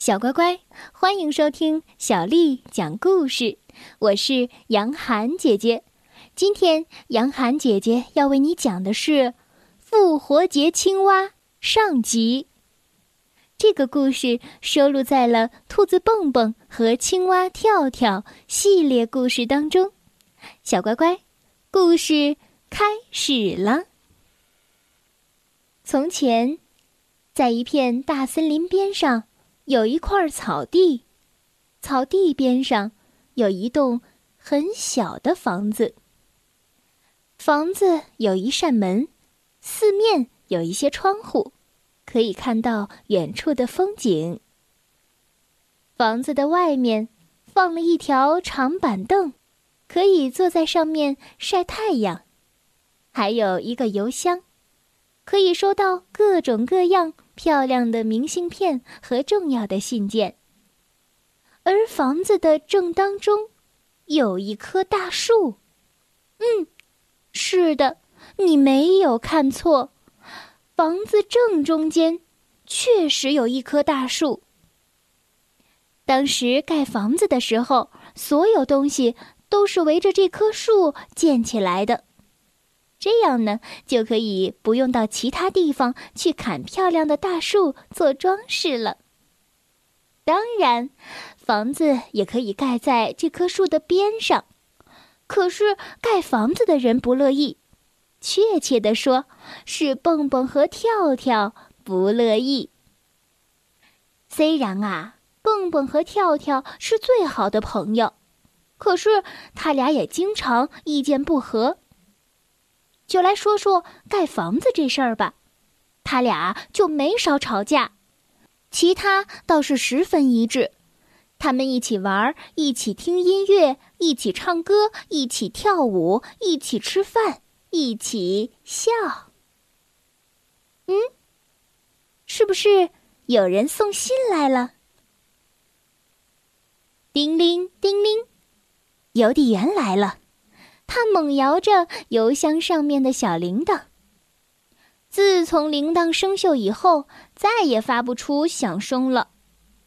小乖乖，欢迎收听小丽讲故事。我是杨涵姐姐，今天杨涵姐姐要为你讲的是《复活节青蛙》上集。这个故事收录在了《兔子蹦蹦》和《青蛙跳跳》系列故事当中。小乖乖，故事开始了。从前，在一片大森林边上。有一块草地，草地边上有一栋很小的房子。房子有一扇门，四面有一些窗户，可以看到远处的风景。房子的外面放了一条长板凳，可以坐在上面晒太阳，还有一个邮箱，可以收到各种各样。漂亮的明信片和重要的信件。而房子的正当中，有一棵大树。嗯，是的，你没有看错，房子正中间确实有一棵大树。当时盖房子的时候，所有东西都是围着这棵树建起来的。这样呢，就可以不用到其他地方去砍漂亮的大树做装饰了。当然，房子也可以盖在这棵树的边上。可是盖房子的人不乐意，确切的说，是蹦蹦和跳跳不乐意。虽然啊，蹦蹦和跳跳是最好的朋友，可是他俩也经常意见不合。就来说说盖房子这事儿吧，他俩就没少吵架，其他倒是十分一致。他们一起玩，一起听音乐，一起唱歌，一起跳舞，一起吃饭，一起笑。嗯，是不是有人送信来了？叮铃叮铃，邮递员来了。他猛摇着邮箱上面的小铃铛。自从铃铛生锈以后，再也发不出响声了。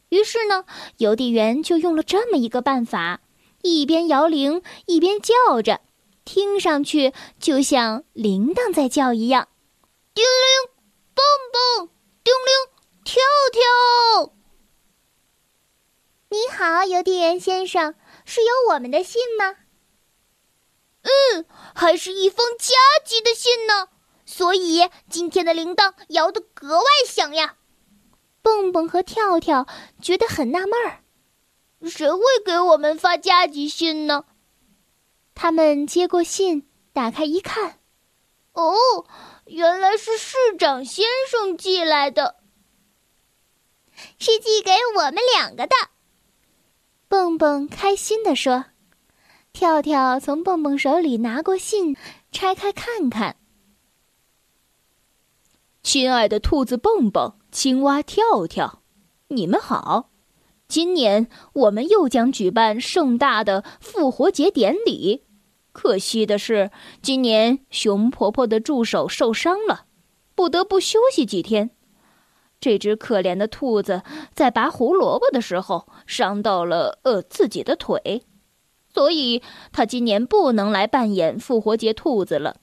于是呢，邮递员就用了这么一个办法：一边摇铃，一边叫着，听上去就像铃铛在叫一样。叮铃，蹦蹦，叮铃，跳跳。你好，邮递员先生，是有我们的信吗？嗯，还是一封加急的信呢，所以今天的铃铛摇得格外响呀。蹦蹦和跳跳觉得很纳闷儿，谁会给我们发加急信呢？他们接过信，打开一看，哦，原来是市长先生寄来的，是寄给我们两个的。蹦蹦开心地说。跳跳从蹦蹦手里拿过信，拆开看看。亲爱的兔子蹦蹦、青蛙跳跳，你们好！今年我们又将举办盛大的复活节典礼。可惜的是，今年熊婆婆的助手受伤了，不得不休息几天。这只可怜的兔子在拔胡萝卜的时候伤到了呃自己的腿。所以，他今年不能来扮演复活节兔子了。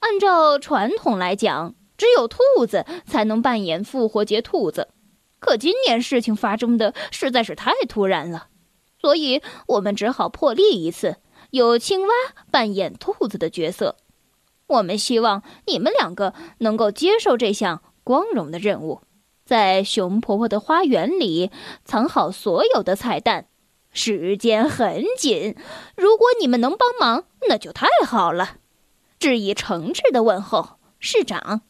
按照传统来讲，只有兔子才能扮演复活节兔子。可今年事情发生的实在是太突然了，所以我们只好破例一次，由青蛙扮演兔子的角色。我们希望你们两个能够接受这项光荣的任务，在熊婆婆的花园里藏好所有的彩蛋。时间很紧，如果你们能帮忙，那就太好了。致以诚挚的问候，市长。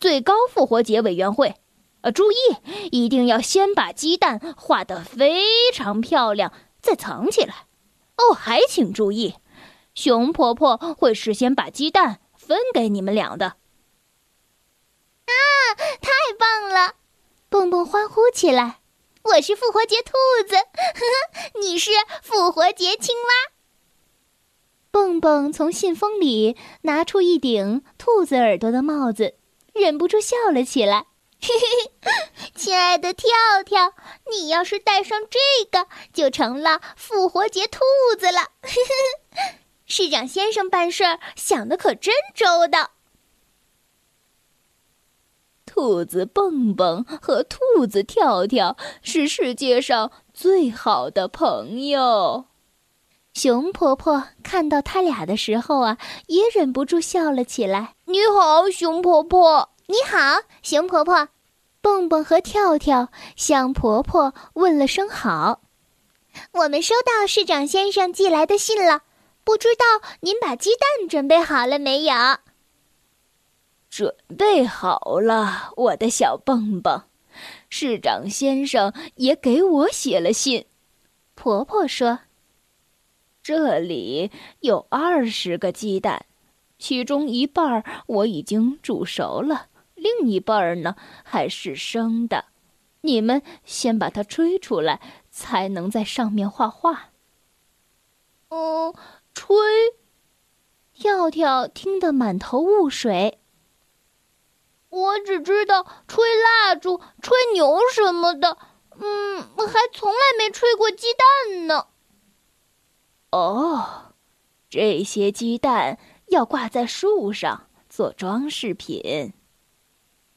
最高复活节委员会，呃，注意，一定要先把鸡蛋画得非常漂亮，再藏起来。哦，还请注意，熊婆婆会事先把鸡蛋分给你们俩的。啊，太棒了！蹦蹦欢呼起来。我是复活节兔子，你是复活节青蛙。蹦蹦从信封里拿出一顶兔子耳朵的帽子，忍不住笑了起来。嘿嘿嘿亲爱的跳跳，你要是戴上这个，就成了复活节兔子了。嘿嘿市长先生办事儿想的可真周到。兔子蹦蹦和兔子跳跳是世界上最好的朋友。熊婆婆看到他俩的时候啊，也忍不住笑了起来。你好，熊婆婆。你好，熊婆婆。蹦蹦和跳跳向婆婆问了声好。我们收到市长先生寄来的信了，不知道您把鸡蛋准备好了没有？准备好了，我的小蹦蹦。市长先生也给我写了信。婆婆说。这里有二十个鸡蛋，其中一半我已经煮熟了，另一半儿呢还是生的。你们先把它吹出来，才能在上面画画。嗯，吹。跳跳听得满头雾水。我只知道吹蜡烛、吹牛什么的，嗯，还从来没吹过鸡蛋呢。哦，这些鸡蛋要挂在树上做装饰品，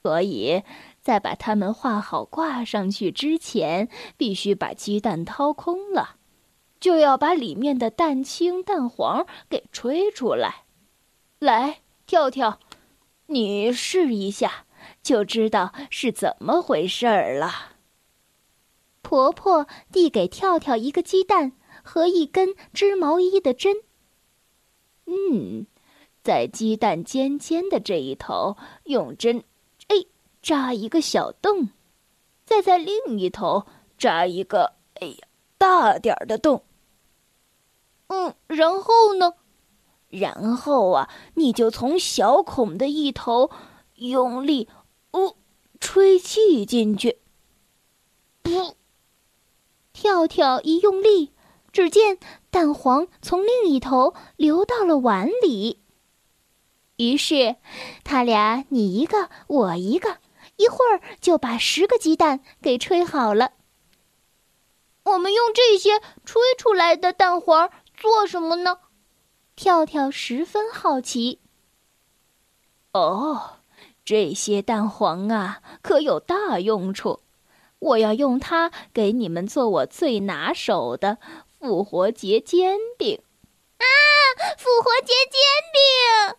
所以在把它们画好挂上去之前，必须把鸡蛋掏空了，就要把里面的蛋清、蛋黄给吹出来。来，跳跳，你试一下，就知道是怎么回事儿了。婆婆递给跳跳一个鸡蛋。和一根织毛衣的针。嗯，在鸡蛋尖尖的这一头用针，哎，扎一个小洞，再在另一头扎一个，哎呀，大点儿的洞。嗯，然后呢？然后啊，你就从小孔的一头用力，哦，吹气进去。噗！跳跳一用力。只见蛋黄从另一头流到了碗里，于是他俩你一个我一个，一会儿就把十个鸡蛋给吹好了。我们用这些吹出来的蛋黄做什么呢？跳跳十分好奇。哦，这些蛋黄啊，可有大用处！我要用它给你们做我最拿手的。复活节煎饼啊！复活节煎饼！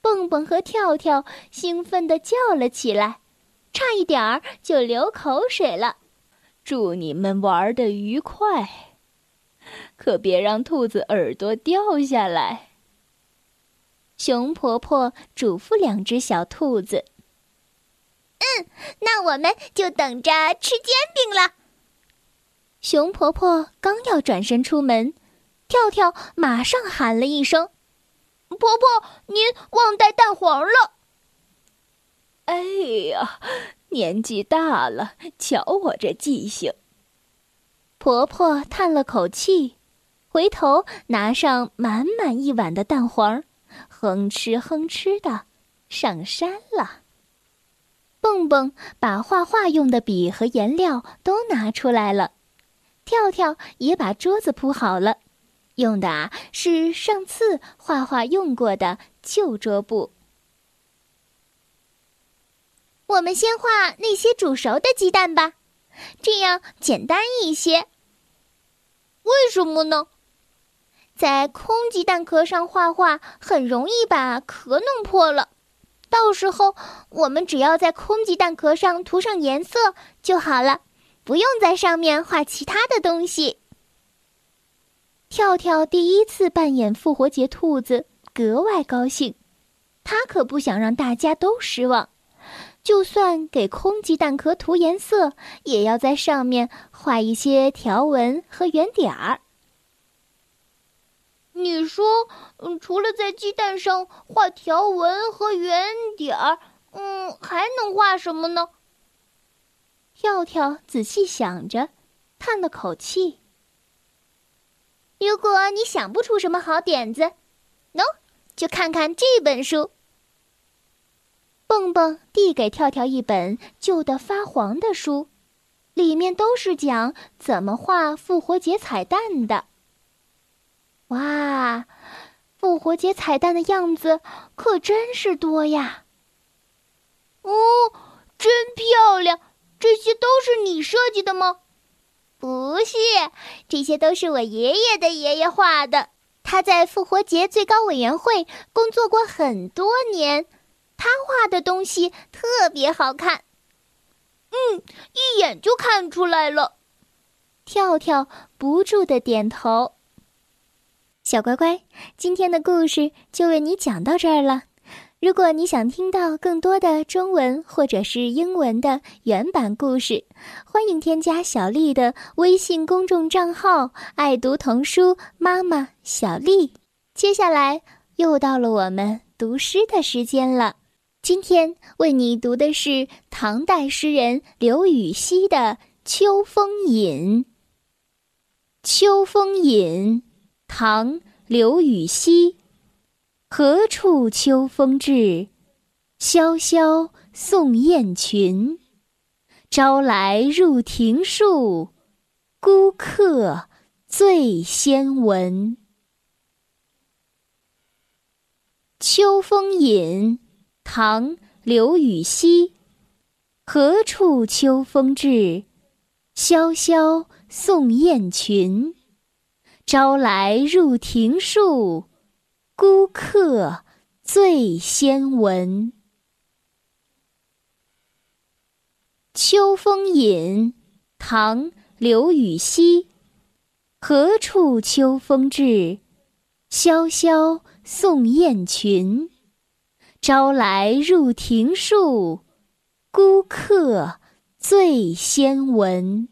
蹦蹦和跳跳兴奋地叫了起来，差一点儿就流口水了。祝你们玩的愉快，可别让兔子耳朵掉下来。熊婆婆嘱咐两只小兔子：“嗯，那我们就等着吃煎饼了。”熊婆婆刚要转身出门，跳跳马上喊了一声：“婆婆，您忘带蛋黄了。”哎呀，年纪大了，瞧我这记性。婆婆叹了口气，回头拿上满满一碗的蛋黄，哼哧哼哧的上山了。蹦蹦把画画用的笔和颜料都拿出来了。跳跳也把桌子铺好了，用的啊是上次画画用过的旧桌布。我们先画那些煮熟的鸡蛋吧，这样简单一些。为什么呢？在空鸡蛋壳上画画很容易把壳弄破了，到时候我们只要在空鸡蛋壳上涂上颜色就好了。不用在上面画其他的东西。跳跳第一次扮演复活节兔子，格外高兴。他可不想让大家都失望，就算给空鸡蛋壳涂颜色，也要在上面画一些条纹和圆点儿。你说，嗯，除了在鸡蛋上画条纹和圆点儿，嗯，还能画什么呢？跳跳仔细想着，叹了口气。如果你想不出什么好点子，喏，就看看这本书。蹦蹦递给跳跳一本旧的发黄的书，里面都是讲怎么画复活节彩蛋的。哇，复活节彩蛋的样子可真是多呀！哦，真漂亮！这些都是你设计的吗？不是，这些都是我爷爷的爷爷画的。他在复活节最高委员会工作过很多年，他画的东西特别好看。嗯，一眼就看出来了。跳跳不住的点头。小乖乖，今天的故事就为你讲到这儿了。如果你想听到更多的中文或者是英文的原版故事，欢迎添加小丽的微信公众账号“爱读童书妈妈小丽”。接下来又到了我们读诗的时间了。今天为你读的是唐代诗人刘禹锡的《秋风引》。《秋风引》，唐·刘禹锡。何处秋风至？萧萧送雁群。朝来入庭树，孤客最先闻。《秋风引》唐·刘禹锡。何处秋风至？萧萧送雁群。朝来入庭树。孤客最先闻。《秋风引》唐·刘禹锡。何处秋风至？萧萧送雁群。朝来入庭树，孤客最先闻。